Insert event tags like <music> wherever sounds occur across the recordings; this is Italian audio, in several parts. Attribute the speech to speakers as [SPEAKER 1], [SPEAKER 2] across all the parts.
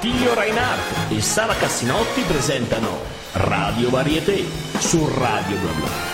[SPEAKER 1] Attilio Reinhardt e Sara Cassinotti presentano Radio Varieté su Radio Bla Bla.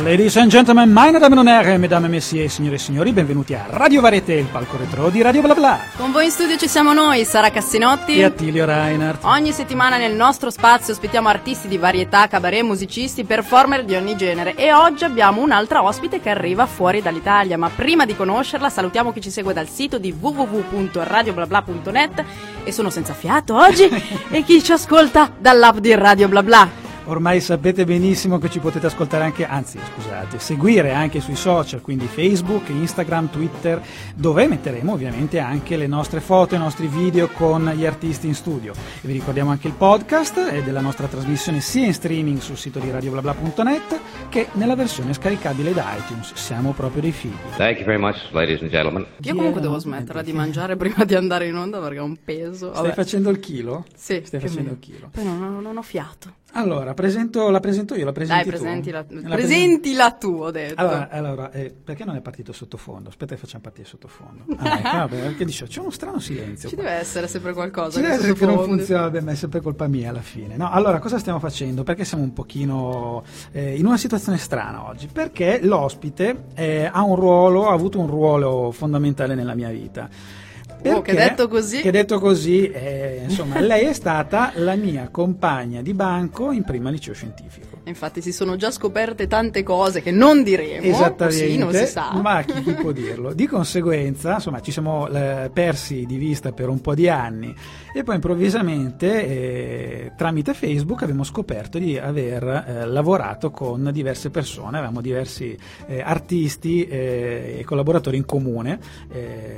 [SPEAKER 2] Ladies and gentlemen, meine Damen und Herren, mesdames et messieurs, signore e signori, benvenuti a Radio Varieté, il palco retro di Radio Bla Bla.
[SPEAKER 3] Con voi in studio ci siamo noi, Sara Cassinotti
[SPEAKER 2] e Attilio Reinhardt.
[SPEAKER 3] Ogni settimana nel nostro spazio ospitiamo artisti di varietà, cabaret, musicisti, performer di ogni genere e oggi abbiamo un'altra ospite che arriva fuori dall'Italia, ma prima di conoscerla salutiamo chi ci segue dal sito di www.radioblabla.net e sono senza fiato oggi <laughs> e chi ci ascolta dall'app di Radio Bla Bla.
[SPEAKER 2] Ormai sapete benissimo che ci potete ascoltare anche, anzi scusate, seguire anche sui social, quindi Facebook, Instagram, Twitter, dove metteremo ovviamente anche le nostre foto, i nostri video con gli artisti in studio. E vi ricordiamo anche il podcast della nostra trasmissione sia in streaming sul sito di radioblabla.net che nella versione scaricabile da iTunes. Siamo proprio dei figli.
[SPEAKER 4] Thank you very much, ladies and gentlemen.
[SPEAKER 3] Io comunque devo smettere di mangiare prima di andare in onda perché ho un peso.
[SPEAKER 2] Vabbè. Stai facendo il chilo?
[SPEAKER 3] Sì.
[SPEAKER 2] Stai facendo il chilo.
[SPEAKER 3] Poi non, non ho fiato.
[SPEAKER 2] Allora, presento, la presento io, la presenti
[SPEAKER 3] Dai, presentila,
[SPEAKER 2] tu.
[SPEAKER 3] La presentila tu, ho detto.
[SPEAKER 2] Allora, allora eh, perché non è partito sottofondo? Aspetta che facciamo partire sottofondo. Ah, ecco, <laughs> vabbè, perché dice, c'è uno strano silenzio.
[SPEAKER 3] Ci
[SPEAKER 2] qua.
[SPEAKER 3] deve essere sempre qualcosa.
[SPEAKER 2] Ci deve essere che non funziona, ma è sempre colpa mia alla fine. No, allora, cosa stiamo facendo? Perché siamo un pochino eh, in una situazione strana oggi? Perché l'ospite eh, ha un ruolo, ha avuto un ruolo fondamentale nella mia vita.
[SPEAKER 3] Perché, oh, che detto così,
[SPEAKER 2] che detto così eh, insomma, <laughs> lei è stata la mia compagna di banco in prima liceo scientifico.
[SPEAKER 3] Infatti si sono già scoperte tante cose che non diremo,
[SPEAKER 2] Esattamente,
[SPEAKER 3] così non si sa.
[SPEAKER 2] Ma chi, chi può dirlo? Di conseguenza, insomma, ci siamo eh, persi di vista per un po' di anni e poi improvvisamente eh, tramite Facebook abbiamo scoperto di aver eh, lavorato con diverse persone, avevamo diversi eh, artisti eh, e collaboratori in comune,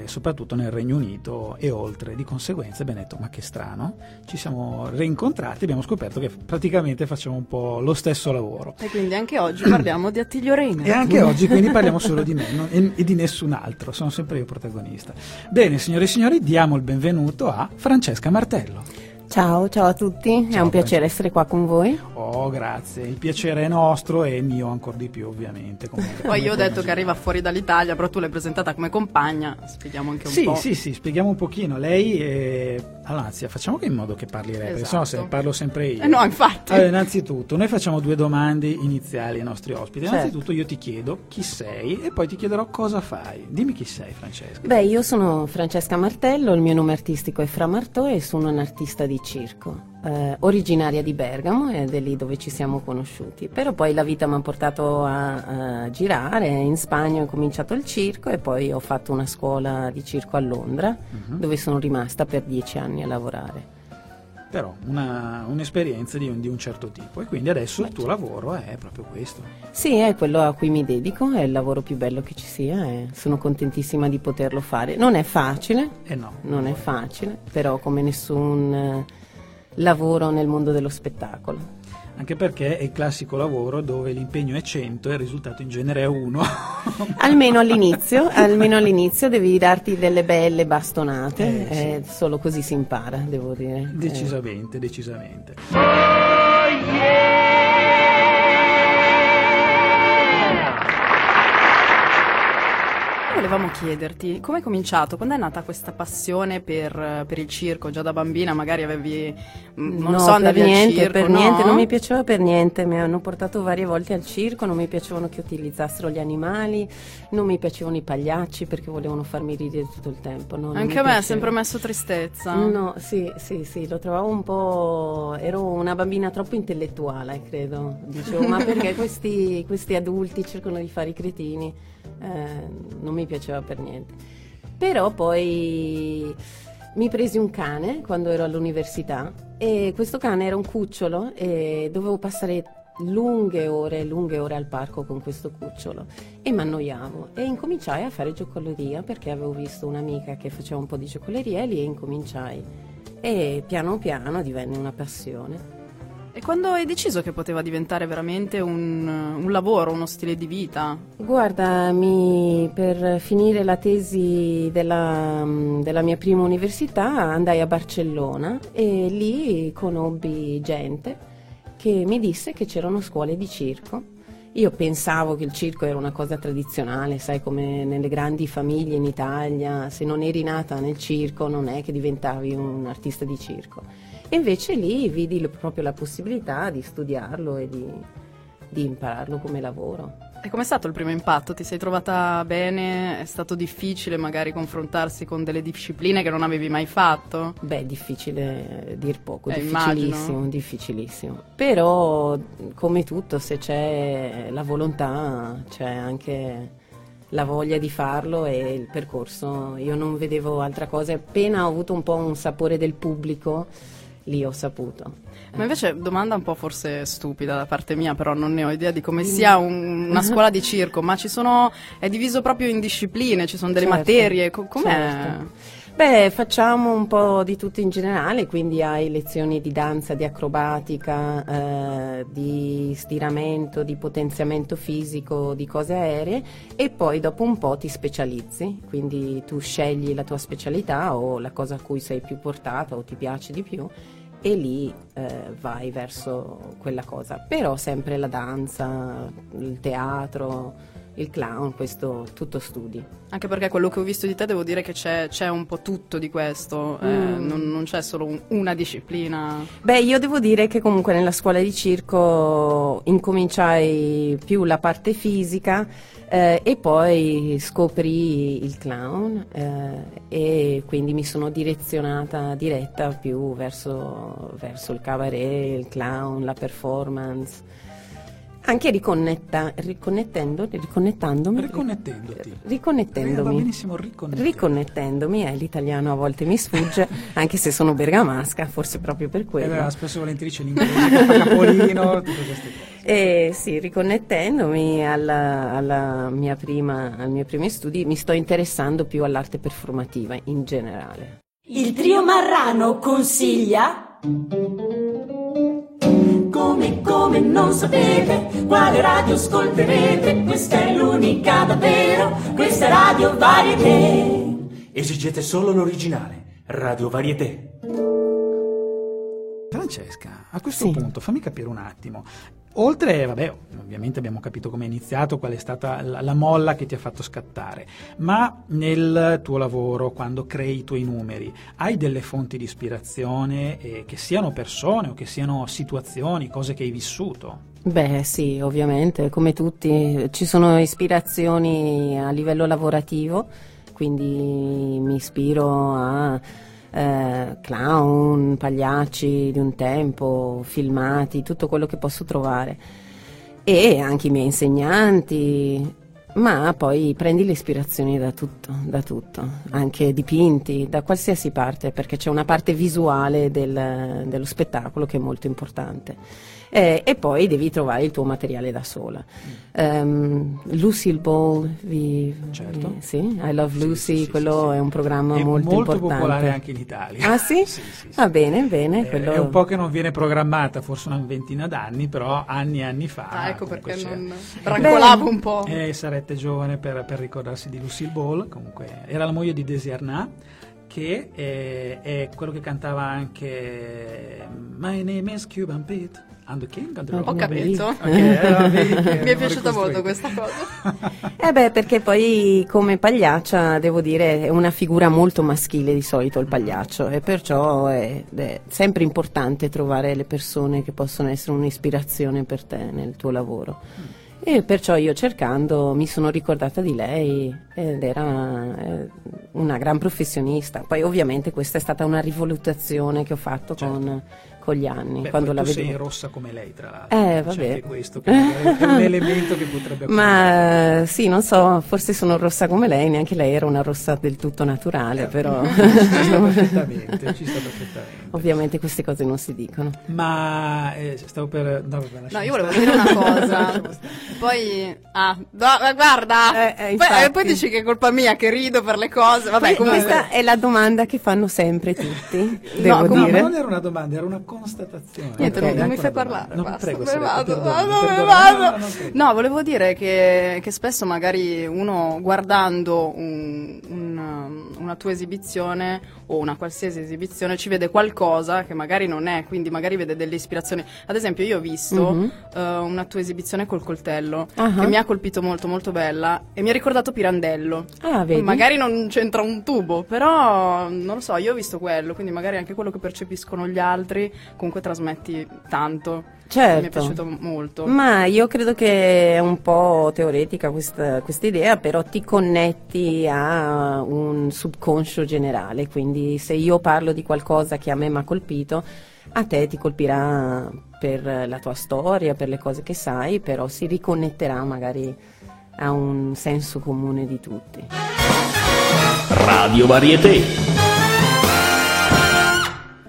[SPEAKER 2] soprattutto nel Regno Unito e oltre. Di conseguenza abbiamo detto ma che strano, ci siamo rincontrati e abbiamo scoperto che praticamente facciamo un po' lo stesso lavoro.
[SPEAKER 3] E quindi anche oggi parliamo di Attilio Reina.
[SPEAKER 2] E anche oggi quindi parliamo solo di me non, e, e di nessun altro, sono sempre io protagonista. Bene signore e signori, diamo il benvenuto a Francesca Martello.
[SPEAKER 5] Ciao, ciao a tutti, ciao, è un piacere essere qua con voi.
[SPEAKER 2] Oh, grazie, il piacere è nostro e mio ancora di più ovviamente. Comunque,
[SPEAKER 3] Poi <laughs> io ho detto che arriva fuori dall'Italia, però tu l'hai presentata come compagna, spieghiamo anche un
[SPEAKER 2] sì,
[SPEAKER 3] po'.
[SPEAKER 2] Sì, sì, spieghiamo un pochino. Lei, è... allora, anzi, facciamo che in modo che parli lei, esatto. se no se parlo sempre io.
[SPEAKER 3] Eh no, infatti.
[SPEAKER 2] Allora, innanzitutto, noi facciamo due domande iniziali ai nostri ospiti. Certo. Innanzitutto io ti chiedo chi sei e poi ti chiederò cosa fai. Dimmi chi sei, Francesca.
[SPEAKER 5] Beh, io sono Francesca Martello, il mio nome artistico è Fra Martò e sono un artista di circo eh, originaria di Bergamo ed è lì dove ci siamo conosciuti. Però poi la vita mi ha portato a, a, girare, in Spagna ho cominciato il circo e poi ho fatto una scuola di circo a Londra uh-huh. dove sono rimasta per dieci anni a lavorare.
[SPEAKER 2] Però una, un'esperienza di un, di un, certo tipo e quindi adesso Beh, il tuo lavoro è proprio questo.
[SPEAKER 5] Sì, è quello a cui mi dedico, è il lavoro più bello che ci sia e sono contentissima di poterlo fare. Non è facile,
[SPEAKER 2] eh no,
[SPEAKER 5] non è facile, però come nessun lavoro nel mondo dello spettacolo.
[SPEAKER 2] Anche perché è il classico lavoro dove l'impegno è 100 e il risultato in genere è 1. <laughs>
[SPEAKER 5] almeno all'inizio, <laughs> almeno all'inizio devi darti delle belle bastonate, eh, eh, sì. solo così si impara, devo dire.
[SPEAKER 2] Decisamente, eh. decisamente. Oh, yeah!
[SPEAKER 3] Volevamo chiederti come hai cominciato, quando è nata questa passione per, per, il circo? Già da bambina magari avevi,
[SPEAKER 5] mm, non no, so, andavi per niente, circo, per no? niente, non mi piaceva per niente, mi hanno portato varie volte al circo, non mi piacevano che utilizzassero gli animali, non mi piacevano i pagliacci perché volevano farmi ridere tutto il tempo. No,
[SPEAKER 3] Anche a me ha sempre messo tristezza.
[SPEAKER 5] No, sì, sì, sì, lo trovavo un po', ero una bambina troppo intellettuale, credo. Dicevo, ma <laughs> perché questi, questi adulti cercano di fare i cretini? Eh, non mi piaceva per niente. Però poi mi presi un cane quando ero all'università e questo cane era un cucciolo e dovevo passare lunghe ore, lunghe ore al parco con questo cucciolo e mi annoiavo e incominciai a fare giocoleria perché avevo visto un'amica che faceva un po' di giocoleria e lì incominciai e piano piano divenne una passione.
[SPEAKER 3] E quando hai deciso che poteva diventare veramente un, un lavoro, uno stile di vita?
[SPEAKER 5] Guarda, mi, per finire la tesi della, della, mia prima università andai a Barcellona e lì conobbi gente che mi disse che c'erano scuole di circo io pensavo che il circo era una cosa tradizionale, sai come nelle grandi famiglie in Italia, se non eri nata nel circo non è che diventavi un artista di circo. E invece lì vidi proprio la possibilità di studiarlo e di, di impararlo come lavoro.
[SPEAKER 3] E com'è stato il primo impatto? Ti sei trovata bene? È stato difficile magari confrontarsi con delle discipline che non avevi mai fatto?
[SPEAKER 5] Beh, difficile dir poco,
[SPEAKER 3] Eh,
[SPEAKER 5] difficilissimo,
[SPEAKER 3] immagino.
[SPEAKER 5] difficilissimo. Però, come tutto, se c'è la volontà, c'è anche la voglia di farlo e il percorso. Io non vedevo altra cosa, appena ho avuto un po' un sapore del pubblico, lì ho saputo.
[SPEAKER 3] Ma invece domanda un po' forse stupida da parte mia, però non ne ho idea di come sia un- una scuola di circo, ma ci sono è diviso proprio in discipline, ci sono delle
[SPEAKER 5] Certo,
[SPEAKER 3] materie, co- com'è?
[SPEAKER 5] certo. Beh, facciamo un po' di tutto in generale, quindi hai lezioni di danza, di acrobatica, eh, di stiramento, di potenziamento fisico, di cose aeree e poi dopo un po' ti specializzi, quindi tu scegli la tua specialità o la cosa a cui sei più portata o ti piace di più e lì eh, vai verso quella cosa. Però sempre la danza, il teatro, il clown, questo tutto studi.
[SPEAKER 3] Anche perché quello che ho visto di te devo dire che c'è, c'è un po' tutto di questo, eh,
[SPEAKER 5] Mm.
[SPEAKER 3] non, non c'è solo un- una disciplina.
[SPEAKER 5] Beh, io devo dire che comunque nella scuola di circo incominciai più la parte fisica eh, e poi scoprì il clown eh, e quindi mi sono direzionata diretta più verso, verso il cabaret, il clown, la performance. Anche riconnetta, riconnettendo, riconnettandomi.
[SPEAKER 2] Riconnettendoti. Va
[SPEAKER 5] Riconnettendomi.
[SPEAKER 2] benissimo riconnetterti.
[SPEAKER 5] Riconnettendomi, eh, l'italiano a volte mi sfugge, <laughs> anche se sono bergamasca, forse proprio per
[SPEAKER 2] Eh,
[SPEAKER 5] quello.
[SPEAKER 2] beh, spesso volentieri c'è l'inglese capolino, tutte queste cose.
[SPEAKER 5] Eh, sì, riconnettendomi alla, alla mia prima, ai miei primi studi, mi sto interessando più all'arte performativa in generale.
[SPEAKER 6] Il trio Marrano consiglia. Come, come non sapete quale radio ascolterete, questa è l'unica davvero, questa è Radio Varieté.
[SPEAKER 1] Esigete solo l'originale. Radio Varieté.
[SPEAKER 2] Francesca, a questo
[SPEAKER 5] Sì.
[SPEAKER 2] punto fammi capire un attimo. Oltre, vabbè, ovviamente abbiamo capito come è iniziato, qual è stata la, la molla che ti ha fatto scattare, ma nel tuo lavoro, quando crei i tuoi numeri, hai delle fonti di ispirazione eh, che siano persone o che siano situazioni, cose che hai vissuto?
[SPEAKER 5] Beh sì, ovviamente, come tutti, ci sono ispirazioni a livello lavorativo, quindi mi ispiro a eh, clown, pagliacci di un tempo, filmati, tutto quello che posso trovare. E anche i miei insegnanti, ma poi prendi le ispirazioni da tutto, da tutto, anche dipinti, da qualsiasi parte, perché c'è una parte visuale del- dello spettacolo che è molto importante. Eh, e poi devi trovare il tuo materiale da sola. Ehm, Lucille Ball, vi,
[SPEAKER 2] Certo.
[SPEAKER 5] vi- sì, I Love Lucy,
[SPEAKER 2] sì, sì,
[SPEAKER 5] quello
[SPEAKER 2] sì.
[SPEAKER 5] è un programma
[SPEAKER 2] È
[SPEAKER 5] molto,
[SPEAKER 2] molto
[SPEAKER 5] importante.
[SPEAKER 2] popolare anche in Italia.
[SPEAKER 5] Ah sì?
[SPEAKER 2] Sì, sì, sì.
[SPEAKER 5] Va bene, bene.
[SPEAKER 2] Eh,
[SPEAKER 5] quello-
[SPEAKER 2] È un po' che non viene programmata, forse una ventina d'anni, però anni e anni fa.
[SPEAKER 3] Ah, ecco perché non rancolavo un po'.
[SPEAKER 2] Eh, sarete giovane per, per ricordarsi di Lucille Ball, comunque era la moglie di Desi Arnaz, che eh, è quello che cantava anche My name is Cuban Pete, I'm the king of the
[SPEAKER 5] Ho
[SPEAKER 3] capito.
[SPEAKER 2] roll. Ok, allora vedi <laughs> che
[SPEAKER 3] Mi è piaciuta molto questa cosa. <laughs>
[SPEAKER 5] Eh beh, perché poi come pagliaccia, devo dire, è una figura molto maschile di solito il pagliaccio e perciò è, è sempre importante trovare le persone che possono essere un'ispirazione per te nel tuo lavoro. E perciò io cercando mi sono ricordata di lei ed era eh, una gran professionista. Poi ovviamente questa è stata una rivalutazione che ho fatto
[SPEAKER 2] Certo.
[SPEAKER 5] con, con gli anni.
[SPEAKER 2] Beh,
[SPEAKER 5] quando
[SPEAKER 2] poi
[SPEAKER 5] la
[SPEAKER 2] tu sei
[SPEAKER 5] vedevo.
[SPEAKER 2] rossa come lei, tra l'altro.
[SPEAKER 5] Eh,
[SPEAKER 2] C'è
[SPEAKER 5] vabbè.
[SPEAKER 2] anche questo <laughs> è un elemento che potrebbe
[SPEAKER 5] Ma eh, sì, non so, forse sono rossa come lei, neanche lei era una rossa del tutto naturale, però <laughs>
[SPEAKER 2] ci sta perfettamente, ci sta perfettamente.
[SPEAKER 5] ovviamente queste cose non si dicono.
[SPEAKER 2] Ma eh, stavo per... No, vabbè,
[SPEAKER 3] No, io volevo dire una <laughs> cosa. Poi, ah, no, ma guarda,
[SPEAKER 5] Eh, eh,
[SPEAKER 3] poi, eh, poi dici che è colpa mia che rido per le cose. Vabbè,
[SPEAKER 5] Beh,
[SPEAKER 3] comunque.
[SPEAKER 5] questa è la domanda che fanno sempre tutti, devo
[SPEAKER 2] No, no, ma
[SPEAKER 5] dire.
[SPEAKER 2] non era una domanda, era una constatazione.
[SPEAKER 3] Niente,
[SPEAKER 5] Ok.
[SPEAKER 3] non, mi fai parlare.
[SPEAKER 2] No,
[SPEAKER 3] basta,
[SPEAKER 2] prego,
[SPEAKER 3] me vado, vado, me ne
[SPEAKER 2] perdona.
[SPEAKER 3] vado.
[SPEAKER 2] No,
[SPEAKER 3] volevo dire che, che spesso magari uno guardando un- un- una tua esibizione o una qualsiasi esibizione ci vede qualcosa che magari non è, quindi magari vede delle ispirazioni. Ad esempio io ho visto
[SPEAKER 5] Mhm.
[SPEAKER 3] eh, una tua esibizione col coltello
[SPEAKER 5] Ah.
[SPEAKER 3] che mi ha colpito molto molto bella e mi ha ricordato Pirandello.
[SPEAKER 5] Ah, vedi?
[SPEAKER 3] Magari non c'entra un tubo, però non lo so, io ho visto quello, quindi magari anche quello che percepiscono gli altri comunque trasmetti tanto.
[SPEAKER 5] Certo.
[SPEAKER 3] Mi è piaciuto molto.
[SPEAKER 5] Ma io credo che è un po' teoretica questa idea, però ti connetti a un subconscio generale, quindi se io parlo di qualcosa che a me mi ha colpito, a te ti colpirà per la tua storia, per le cose che sai, però si riconnetterà magari a un senso comune di tutti.
[SPEAKER 1] Radio Varieté.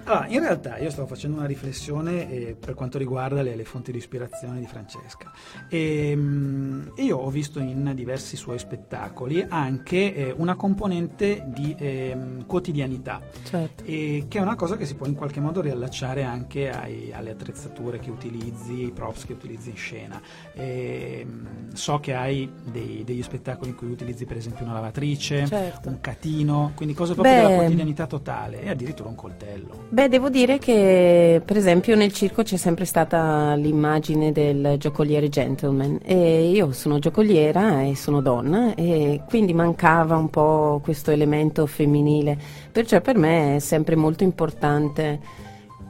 [SPEAKER 2] Allora, in realtà io stavo facendo una riflessione eh, per quanto riguarda le, le fonti di ispirazione di Francesca. E, mm, io ho visto in diversi suoi spettacoli anche eh, una componente di ehm, quotidianità,
[SPEAKER 5] Certo.
[SPEAKER 2] che è una cosa che si può in qualche modo riallacciare anche ai- alle attrezzature che utilizzi, i props che utilizzi in scena. E, mm, so che hai dei- degli spettacoli in cui utilizzi per esempio una lavatrice,
[SPEAKER 5] Certo.
[SPEAKER 2] un catino, quindi cose proprio
[SPEAKER 5] Beh.
[SPEAKER 2] della quotidianità totale e addirittura un coltello.
[SPEAKER 5] Beh, devo dire che per esempio nel circo c'è sempre stata l'immagine del giocoliere gentleman. E io sono giocoliera e sono donna e quindi mancava un po' questo elemento femminile, perciò per me è sempre molto importante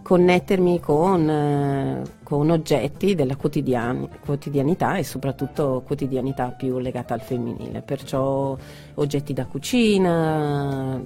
[SPEAKER 5] connettermi con, eh, con oggetti della quotidiani- quotidianità e soprattutto quotidianità più legata al femminile, perciò oggetti da cucina,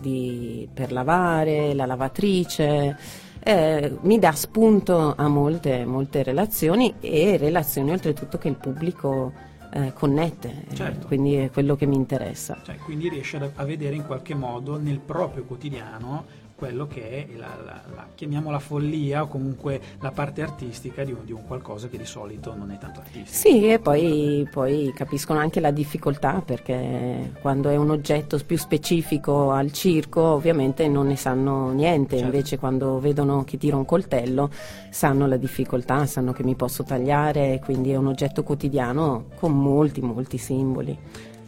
[SPEAKER 5] di- per lavare, la lavatrice, eh, mi dà spunto a molte, molte relazioni e relazioni oltretutto che il pubblico eh, connette, eh,
[SPEAKER 2] Certo.
[SPEAKER 5] quindi è quello che mi interessa.
[SPEAKER 2] Cioè, quindi riesce a vedere in qualche modo nel proprio quotidiano quello che è la, la- la- chiamiamola follia o comunque la parte artistica di un, di un qualcosa che di solito non è tanto artistico.
[SPEAKER 5] Sì, e poi, poi capiscono anche la difficoltà perché quando è un oggetto più specifico al circo ovviamente non ne sanno niente,
[SPEAKER 2] Certo.
[SPEAKER 5] invece quando vedono che tiro un coltello sanno la difficoltà, sanno che mi posso tagliare, quindi è un oggetto quotidiano con molti, molti simboli.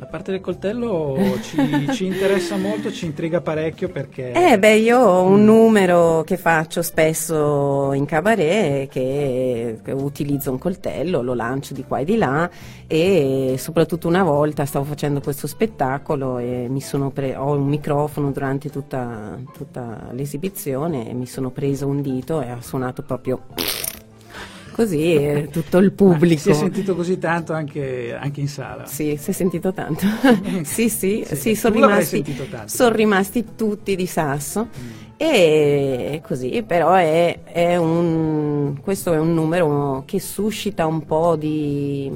[SPEAKER 2] La parte del coltello ci, ci interessa molto, ci intriga parecchio perché...
[SPEAKER 5] Eh beh, io ho un numero che faccio spesso in cabaret che, che utilizzo un coltello, lo lancio di qua e di là e soprattutto una volta stavo facendo questo spettacolo e pre- ho un microfono durante tutta, tutta l'esibizione e mi sono preso un dito e ha suonato proprio così e tutto il pubblico.
[SPEAKER 2] Si è sentito così tanto anche, anche in sala.
[SPEAKER 5] Sì, si è sentito tanto. <laughs> sì, sì,
[SPEAKER 2] Sì,
[SPEAKER 5] sì, sono
[SPEAKER 2] tu l'avrai
[SPEAKER 5] rimasti,
[SPEAKER 2] sentito tanto.
[SPEAKER 5] son rimasti tutti di sasso. E così, però è, è un, questo è un numero che suscita un po' di,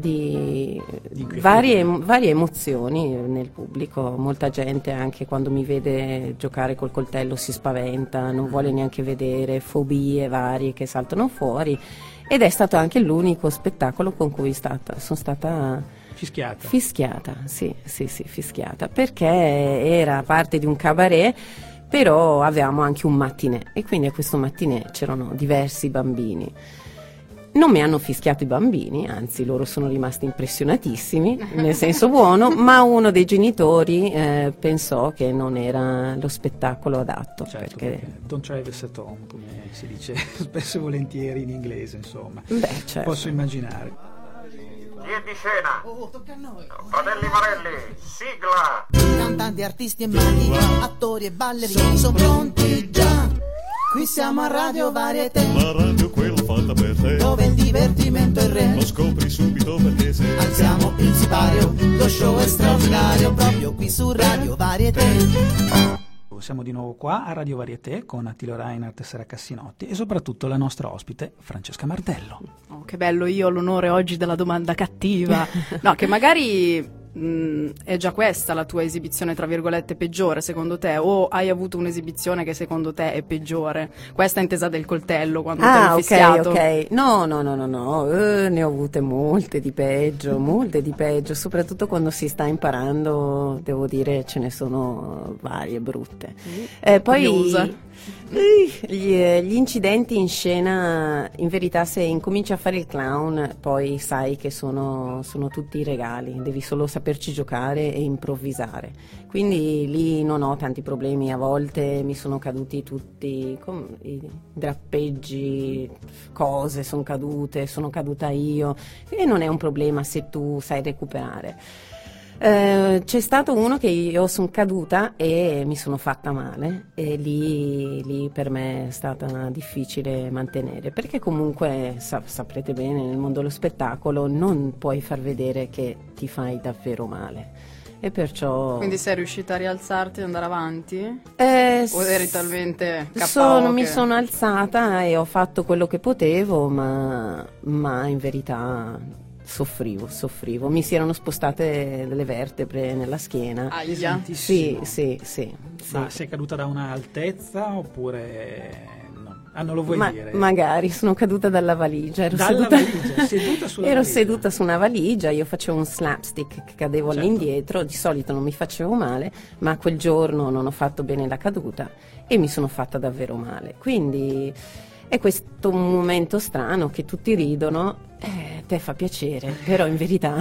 [SPEAKER 5] di
[SPEAKER 2] Di
[SPEAKER 5] varie, varie emozioni nel pubblico. Molta gente anche quando mi vede giocare col coltello si spaventa, non vuole neanche vedere, fobie varie che saltano fuori. Ed è stato anche l'unico spettacolo con cui stata- sono stata
[SPEAKER 2] Fischiata.
[SPEAKER 5] Fischiata, sì, sì, sì, fischiata, perché era parte di un cabaret, però avevamo anche un mattinè e quindi a questo mattinè c'erano diversi bambini. Non mi hanno fischiato i bambini, anzi loro sono rimasti impressionatissimi, nel senso buono, <laughs> ma uno dei genitori eh, pensò che non era lo spettacolo adatto.
[SPEAKER 2] Certo,
[SPEAKER 5] perché-
[SPEAKER 2] perché don't drive at home, come si dice <laughs> spesso e volentieri in inglese, insomma.
[SPEAKER 5] Beh, certo.
[SPEAKER 2] Posso immaginare.
[SPEAKER 7] È di scena? Fratelli Marelli, sigla!
[SPEAKER 8] Cantanti, artisti e maghi, attori e ballerini sono pronti già. Qui siamo a Radio Varietà,
[SPEAKER 9] La radio quella fatta per te
[SPEAKER 8] dove il divertimento è il re.
[SPEAKER 9] Lo scopri subito perché se
[SPEAKER 8] Alziamo il sipario, lo show è straordinario, proprio qui su Radio Varietà.
[SPEAKER 2] Siamo di nuovo qua a Radio Varieté con Attilo Reinhardt e Sara Cassinotti e soprattutto la nostra ospite Francesca Martello.
[SPEAKER 3] Oh, che bello, io ho l'onore oggi della domanda cattiva. No, che magari mh, è già questa la tua esibizione, tra virgolette, peggiore secondo te? O hai avuto un'esibizione che secondo te è peggiore? Questa intesa del coltello quando ti
[SPEAKER 5] Ah,
[SPEAKER 3] hanno
[SPEAKER 5] ok,
[SPEAKER 3] fischiato?
[SPEAKER 5] ok. No, no, no, no, no. eh, ne ho avute molte di peggio, molte di peggio. Soprattutto quando si sta imparando, devo dire, ce ne sono varie brutte. Eh, poi gli, gli incidenti in scena, in verità, se incominci a fare il clown, poi sai che sono, sono tutti regali, devi solo saperci giocare e improvvisare. Quindi lì non ho tanti problemi, a volte mi sono caduti tutti com- i drappeggi, cose sono cadute, sono caduta io e non è un problema se tu sai recuperare. Eh, c'è stato uno che io sono caduta e mi sono fatta male e lì, lì per me è stata difficile mantenere perché comunque sa- saprete bene nel mondo dello spettacolo non puoi far vedere che ti fai davvero male e perciò
[SPEAKER 3] Quindi sei riuscita a rialzarti e andare avanti?
[SPEAKER 5] Eh,
[SPEAKER 3] O eri talmente
[SPEAKER 5] sono- mi
[SPEAKER 3] che-
[SPEAKER 5] sono alzata e ho fatto quello che potevo, ma, ma in verità soffrivo, soffrivo. Mi si erano spostate delle vertebre nella schiena.
[SPEAKER 3] Aia.
[SPEAKER 5] Sì, sì, sì. sì.
[SPEAKER 2] Ma sei caduta da un'altezza oppure no? Ah, non lo vuoi
[SPEAKER 5] Ma-
[SPEAKER 2] dire?
[SPEAKER 5] magari sono caduta dalla valigia. Ero
[SPEAKER 2] Dalla
[SPEAKER 5] seduta,
[SPEAKER 2] valigia, seduta sulla
[SPEAKER 5] ero
[SPEAKER 2] valigia.
[SPEAKER 5] seduta su una valigia, io facevo un slapstick che cadevo
[SPEAKER 2] Certo.
[SPEAKER 5] all'indietro, di solito non mi facevo male, ma quel giorno non ho fatto bene la caduta e mi sono fatta davvero male. Quindi è questo momento strano che tutti ridono, eh, te fa piacere, però in verità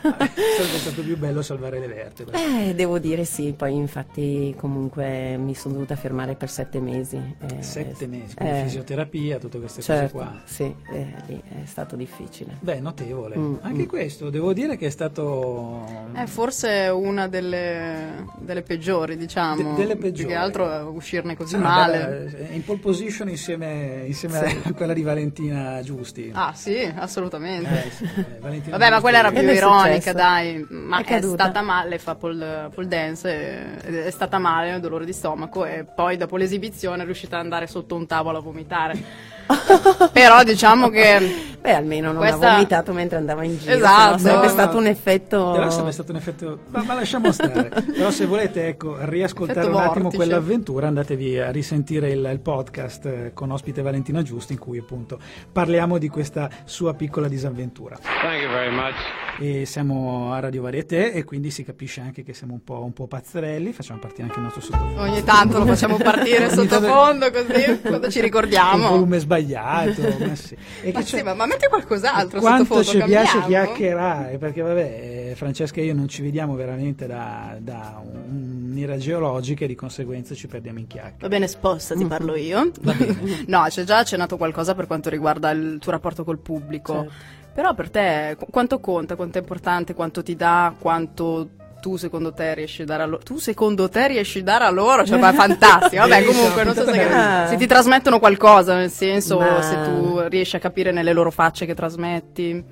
[SPEAKER 2] Sarebbe <laughs> stato più bello salvare le vertebre.
[SPEAKER 5] eh, devo dire sì, poi infatti comunque mi sono dovuta fermare per sette mesi. eh,
[SPEAKER 2] Sette mesi, quindi
[SPEAKER 5] eh,
[SPEAKER 2] fisioterapia, tutte queste
[SPEAKER 5] certo,
[SPEAKER 2] cose qua.
[SPEAKER 5] Sì, eh, lì è stato difficile.
[SPEAKER 2] Beh, notevole.
[SPEAKER 5] Mm,
[SPEAKER 2] Anche
[SPEAKER 5] mm.
[SPEAKER 2] questo, devo dire che è stato...
[SPEAKER 3] È forse una delle, delle peggiori, diciamo.
[SPEAKER 2] De- delle
[SPEAKER 3] Più
[SPEAKER 2] peggiori.
[SPEAKER 3] che altro uscirne così
[SPEAKER 2] Sì, no,
[SPEAKER 3] male.
[SPEAKER 2] bella, in pole position insieme, insieme a quella di Valentina Giusti.
[SPEAKER 3] Ah, sì, assolutamente.
[SPEAKER 2] Sì, eh,
[SPEAKER 3] Vabbè, ma quella era più
[SPEAKER 5] è
[SPEAKER 3] ironica, dai. Ma
[SPEAKER 5] È
[SPEAKER 3] è, stata male, fa pole, pole dance, ed è stata male, dolore di stomaco, e poi dopo l'esibizione è riuscita ad andare sotto un tavolo a vomitare. <laughs> Però diciamo che
[SPEAKER 5] Beh, almeno non
[SPEAKER 3] Questa-
[SPEAKER 5] ha vomitato mentre andava in giro,
[SPEAKER 3] Esatto.
[SPEAKER 5] sarebbe
[SPEAKER 2] No,
[SPEAKER 5] stato
[SPEAKER 2] no.
[SPEAKER 5] un effetto...
[SPEAKER 2] Però sarebbe stato un effetto. Ma, ma lasciamo <laughs> stare. Però, se volete ecco, riascoltare
[SPEAKER 3] Effetto
[SPEAKER 2] un attimo
[SPEAKER 3] vortice.
[SPEAKER 2] quell'avventura, andatevi a risentire il, il podcast eh, con ospite Valentina Giusti, in cui appunto parliamo di questa sua piccola disavventura.
[SPEAKER 4] Thank you very much.
[SPEAKER 2] E siamo a Radio Varieté e quindi si capisce anche che siamo un po', un po' pazzerelli. Facciamo partire anche il nostro sottofondo.
[SPEAKER 3] ogni tanto lo facciamo partire <laughs> sottofondo così, quando ci <laughs>
[SPEAKER 2] Il
[SPEAKER 3] ricordiamo.
[SPEAKER 2] volume sbagliato. ma sì. E
[SPEAKER 3] Ma
[SPEAKER 2] che
[SPEAKER 3] sì,
[SPEAKER 2] c'è-
[SPEAKER 3] ma, metti qualcos'altro
[SPEAKER 2] quanto
[SPEAKER 3] sottofondo,
[SPEAKER 2] ci piace
[SPEAKER 3] cambiamo?
[SPEAKER 2] chiacchierare perché vabbè eh, Francesca e io non ci vediamo veramente da, da un'era geologica e di conseguenza ci perdiamo in chiacchiere
[SPEAKER 3] Va bene, sposta, ti parlo io. <laughs> no, c'è già accennato qualcosa per quanto riguarda il tuo rapporto col pubblico.
[SPEAKER 5] Certo.
[SPEAKER 3] Però per te qu- quanto conta, quanto è importante, quanto ti dà, quanto tu secondo te riesci a dare a loro? Tu secondo te riesci a dare a loro? Cioè, ma fantastico. Vabbè, comunque, non so se,
[SPEAKER 5] puntata
[SPEAKER 3] se ti trasmettono qualcosa, nel senso,
[SPEAKER 5] Ma-
[SPEAKER 3] se tu riesci a capire nelle loro facce che trasmetti.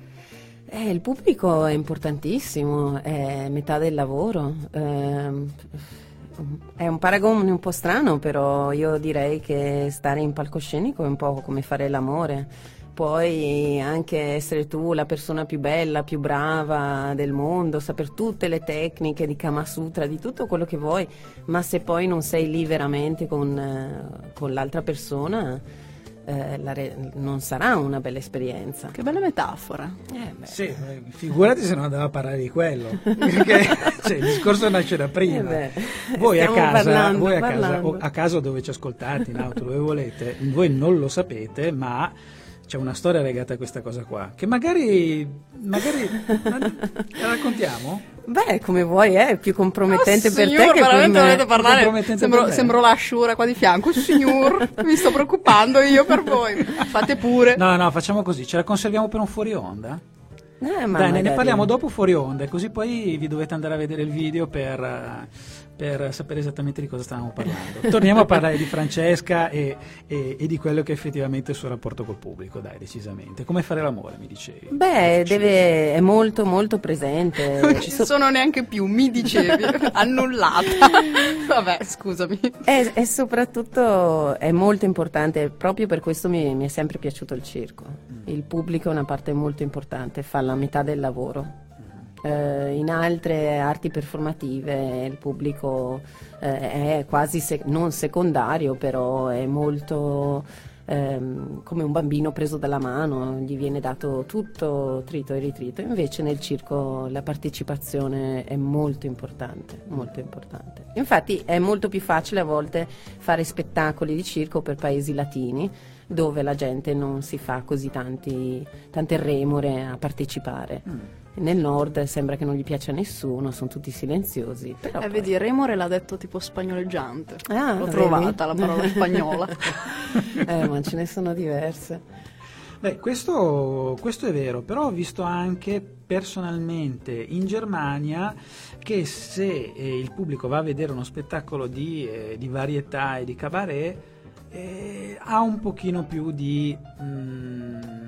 [SPEAKER 5] Eh, il pubblico è importantissimo, è metà del lavoro. ehm, è un paragone un po' strano, però io direi che stare in palcoscenico è un po' come fare l'amore. Puoi anche essere tu la persona più bella, più brava del mondo, saper tutte le tecniche di Kama Sutra, di tutto quello che vuoi, ma se poi non sei lì veramente con, eh, con l'altra persona, eh, la re- non sarà una bella esperienza.
[SPEAKER 3] Che bella metafora.
[SPEAKER 5] Eh, beh.
[SPEAKER 2] sì, figurati se non andava a parlare di quello <laughs> perché cioè, il discorso nasce da prima
[SPEAKER 5] Eh
[SPEAKER 2] voi a casa,
[SPEAKER 5] parlando,
[SPEAKER 2] voi a, casa a casa dove ci ascoltate in auto dove volete voi non lo sapete ma c'è una storia legata a questa cosa qua che magari magari la raccontiamo?
[SPEAKER 5] Beh, come vuoi, è più compromettente
[SPEAKER 3] Oh,
[SPEAKER 5] per
[SPEAKER 3] signor,
[SPEAKER 5] te che per
[SPEAKER 3] veramente
[SPEAKER 5] me.
[SPEAKER 3] volete parlare?
[SPEAKER 2] Compromettente
[SPEAKER 3] Sembro, sembro la sciura qua di fianco. Signor, <laughs> mi sto preoccupando io per voi. Fate pure.
[SPEAKER 2] no no facciamo così ce la conserviamo per un fuori onda?
[SPEAKER 5] Eh, ma
[SPEAKER 2] Dai, ne- parliamo dopo fuori onda, così poi vi dovete andare a vedere il video per, eh, per sapere esattamente di cosa stavamo parlando. Torniamo a parlare di Francesca e, e- e di quello che è effettivamente il suo rapporto col pubblico, dai, decisamente. Come fare l'amore, mi dicevi.
[SPEAKER 5] Beh, deve, è molto molto presente.
[SPEAKER 3] Non ci sono neanche più, mi dicevi. <laughs> Annullata. Vabbè, scusami.
[SPEAKER 5] È, è soprattutto è molto importante, proprio per questo mi, mi è sempre piaciuto il circo. Il pubblico è una parte molto importante, fa la metà del lavoro. Eh, in altre arti performative il pubblico eh, è quasi se- non secondario, però è molto ehm, come un bambino preso dalla mano, gli viene dato tutto trito e ritrito. Invece nel circo la partecipazione è molto importante, molto importante. Infatti è molto più facile a volte fare spettacoli di circo per paesi latini dove la gente non si fa così tanti, tante remore a partecipare. Nel nord sembra che non gli piaccia a nessuno, sono tutti silenziosi. Però
[SPEAKER 3] Eh,
[SPEAKER 5] poi-
[SPEAKER 3] vedi, Remore l'ha detto tipo spagnoleggiante.
[SPEAKER 5] Ah,
[SPEAKER 3] L'ho
[SPEAKER 5] vedi?
[SPEAKER 3] trovata la parola <laughs> spagnola.
[SPEAKER 5] eh, ma ce ne sono diverse.
[SPEAKER 2] Beh, questo, questo è vero, però ho visto anche personalmente in Germania che se eh, il pubblico va a vedere uno spettacolo di, eh, di varietà e di cabaret eh, ha un pochino più di... mm,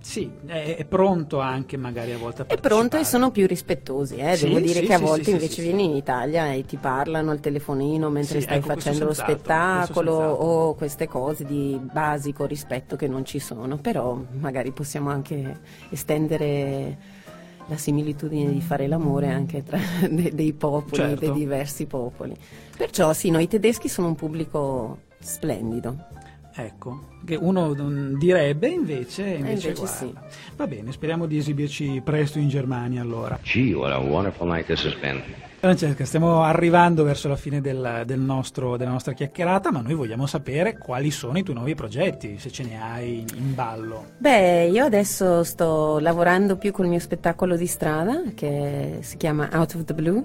[SPEAKER 2] sì, è, è pronto anche magari a volte a
[SPEAKER 5] È pronto e sono più rispettosi, eh.
[SPEAKER 2] Sì,
[SPEAKER 5] devo dire
[SPEAKER 2] sì,
[SPEAKER 5] che a volte
[SPEAKER 2] sì,
[SPEAKER 5] invece vieni in Italia e ti parlano al telefonino mentre stai
[SPEAKER 2] ecco,
[SPEAKER 5] facendo lo spettacolo o queste cose di basico rispetto che non ci sono, però magari possiamo anche estendere la similitudine di fare l'amore anche tra <laughs> de- dei popoli,
[SPEAKER 2] Certo.
[SPEAKER 5] dei diversi popoli. Perciò sì, noi tedeschi sono un pubblico splendido.
[SPEAKER 2] Ecco, che uno direbbe invece, invece,
[SPEAKER 5] invece
[SPEAKER 2] guarda.
[SPEAKER 5] sì.
[SPEAKER 2] Va bene, speriamo di esibirci presto in Germania allora.
[SPEAKER 4] Gee, what a wonderful night this has been.
[SPEAKER 2] Francesca, stiamo arrivando verso la fine del, del nostro- della nostra chiacchierata, ma noi vogliamo sapere quali sono i tuoi nuovi progetti, se ce ne hai in, in ballo.
[SPEAKER 5] Beh, io adesso sto lavorando più col mio spettacolo di strada che si chiama Out of the Blue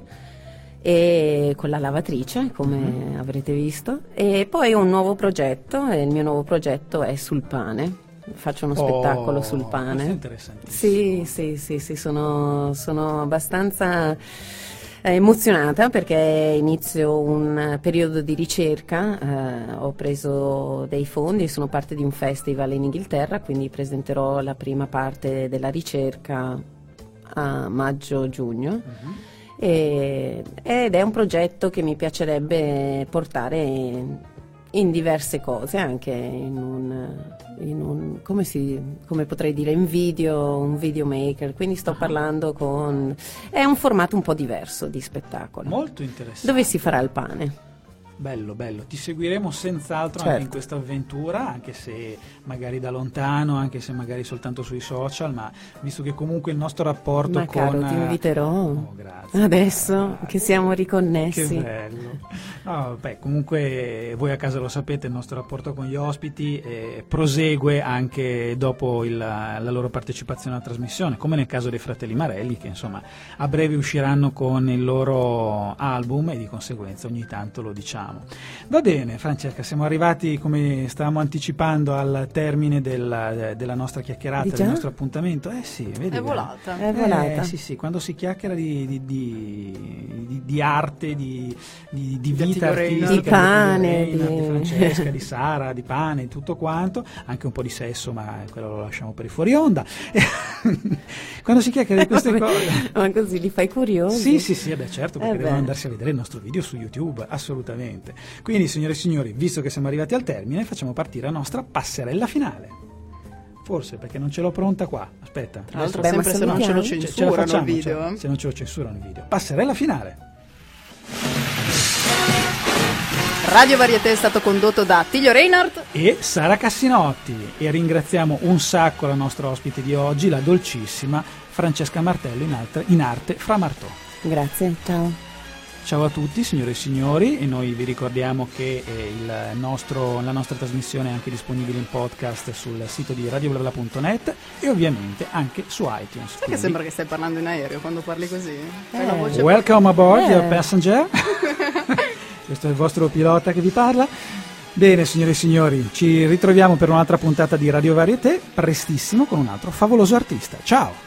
[SPEAKER 5] e con la lavatrice, come
[SPEAKER 2] Mhm.
[SPEAKER 5] avrete visto, e poi ho un nuovo progetto e il mio nuovo progetto è sul pane. Faccio uno spettacolo
[SPEAKER 2] Oh,
[SPEAKER 5] sul
[SPEAKER 2] questo è
[SPEAKER 5] pane. Sì, sì, sì, sì, sono, sono abbastanza eh, emozionata perché inizio un periodo di ricerca, eh, ho preso dei fondi, sono parte di un festival in Inghilterra, quindi presenterò la prima parte della ricerca a maggio-giugno.
[SPEAKER 2] Mhm.
[SPEAKER 5] E- ed è un progetto che mi piacerebbe portare in, in diverse cose, anche in un, in un- come, si, come potrei dire, in video, un videomaker, quindi
[SPEAKER 2] Ah.
[SPEAKER 5] sto parlando con... è un formato un po' diverso di spettacolo,
[SPEAKER 2] Molto interessante.
[SPEAKER 5] dove si farà il pane.
[SPEAKER 2] Bello, bello. Ti seguiremo senz'altro
[SPEAKER 5] Certo.
[SPEAKER 2] anche in questa avventura, anche se magari da lontano, anche se magari soltanto sui social, ma visto che comunque il nostro rapporto
[SPEAKER 5] Ma
[SPEAKER 2] con...
[SPEAKER 5] caro, ti inviterò.
[SPEAKER 2] Oh, grazie.
[SPEAKER 5] Adesso che siamo
[SPEAKER 2] Che
[SPEAKER 5] riconnessi.
[SPEAKER 2] bello. No, beh, comunque voi a casa lo sapete, il nostro rapporto con gli ospiti eh, prosegue anche dopo il- la loro partecipazione alla trasmissione, come nel caso dei fratelli Marelli, che insomma a breve usciranno con il loro album e di conseguenza ogni tanto lo diciamo. Va bene, Francesca, siamo arrivati, come stavamo anticipando, al termine della, della nostra chiacchierata,
[SPEAKER 5] Di
[SPEAKER 2] del nostro appuntamento. Eh sì, vedi.
[SPEAKER 3] È volata.
[SPEAKER 5] È volata.
[SPEAKER 2] Eh, sì, sì, quando si chiacchiera di, di- di- di- di arte, di, di- di
[SPEAKER 3] Di
[SPEAKER 2] vita artistica,
[SPEAKER 5] Di pane, di-
[SPEAKER 2] di Francesca, di <laughs> Sara, di pane, tutto quanto, anche un po' di sesso, ma quello lo lasciamo per i fuori onda. <laughs> quando si chiacchiera di queste <laughs> cose...
[SPEAKER 5] Ma così li fai curiosi?
[SPEAKER 2] Sì, sì, sì, eh beh, certo, perché
[SPEAKER 5] Eh
[SPEAKER 2] devono andarsi a vedere il nostro video su YouTube, assolutamente. Quindi, signore e signori, visto che siamo arrivati al termine, facciamo partire la nostra passerella finale. Forse perché non ce l'ho pronta qua. Aspetta.
[SPEAKER 3] Tra l'altro
[SPEAKER 5] Beh,
[SPEAKER 3] sempre se non ce lo
[SPEAKER 5] salutiamo.
[SPEAKER 2] Ce-
[SPEAKER 3] censurano il video.
[SPEAKER 2] cioè, se non ce lo censurano il video. Passerella finale.
[SPEAKER 3] Radio Varieté è stato condotto da Attilio Reinhardt.
[SPEAKER 2] E Sara Cassinotti. E ringraziamo un sacco la nostra ospite di oggi, la dolcissima Francesca Martello in, altre- in arte Fra Martò.
[SPEAKER 5] Grazie, ciao.
[SPEAKER 2] Ciao a tutti signore e signori e noi vi ricordiamo che eh, il nostro- la nostra trasmissione è anche disponibile in podcast sul sito di radioblabla.net e ovviamente anche su iTunes.
[SPEAKER 3] Sai che
[SPEAKER 2] Quindi,
[SPEAKER 3] sembra che stai parlando in aereo quando parli così?
[SPEAKER 5] Eh.
[SPEAKER 2] Welcome aboard,
[SPEAKER 5] Eh.
[SPEAKER 2] dear passenger. <laughs> Questo è il vostro pilota che vi parla. Bene, signore e signori, ci ritroviamo per un'altra puntata di Radio Varieté, prestissimo con un altro favoloso artista. Ciao!